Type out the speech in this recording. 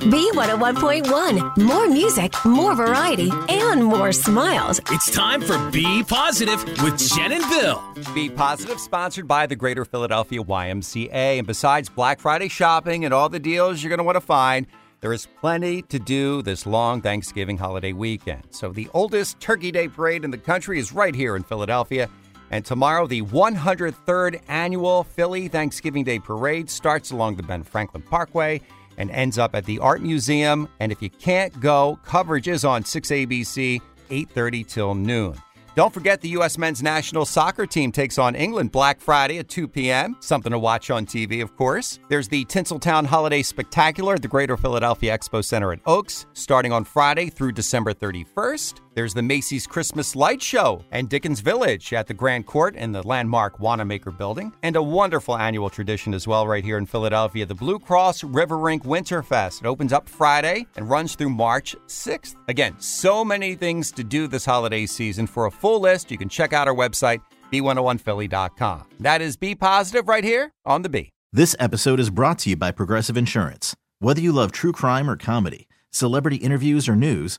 B101.1. More music, more variety, and more smiles. It's time for Be Positive with Jen and Bill. Be Positive, sponsored by the Greater Philadelphia YMCA. And besides Black Friday shopping and all the deals you're going to want to find, there is plenty to do this long Thanksgiving holiday weekend. So, the oldest Turkey Day parade in the country is right here in Philadelphia. And tomorrow, the 103rd annual Philly Thanksgiving Day Parade starts along the Ben Franklin Parkway and ends up at the Art Museum. And if you can't go, coverage is on 6ABC, 8:30 till noon. Don't forget the U.S. men's national soccer team takes on England Black Friday at 2 p.m. Something to watch on TV, of course. There's the Tinseltown Holiday Spectacular at the Greater Philadelphia Expo Center at Oaks, starting on Friday through December 31st. There's the Macy's Christmas Light Show and Dickens Village at the Grand Court in the landmark Wanamaker Building. And a wonderful annual tradition as well right here in Philadelphia, the Blue Cross River Rink Winterfest. It opens up Friday and runs through March 6th. Again, so many things to do this holiday season. For a full list, you can check out our website, b101philly.com. That is Be Positive right here on the B. This episode is brought to you by Progressive Insurance. Whether you love true crime or comedy, celebrity interviews or news,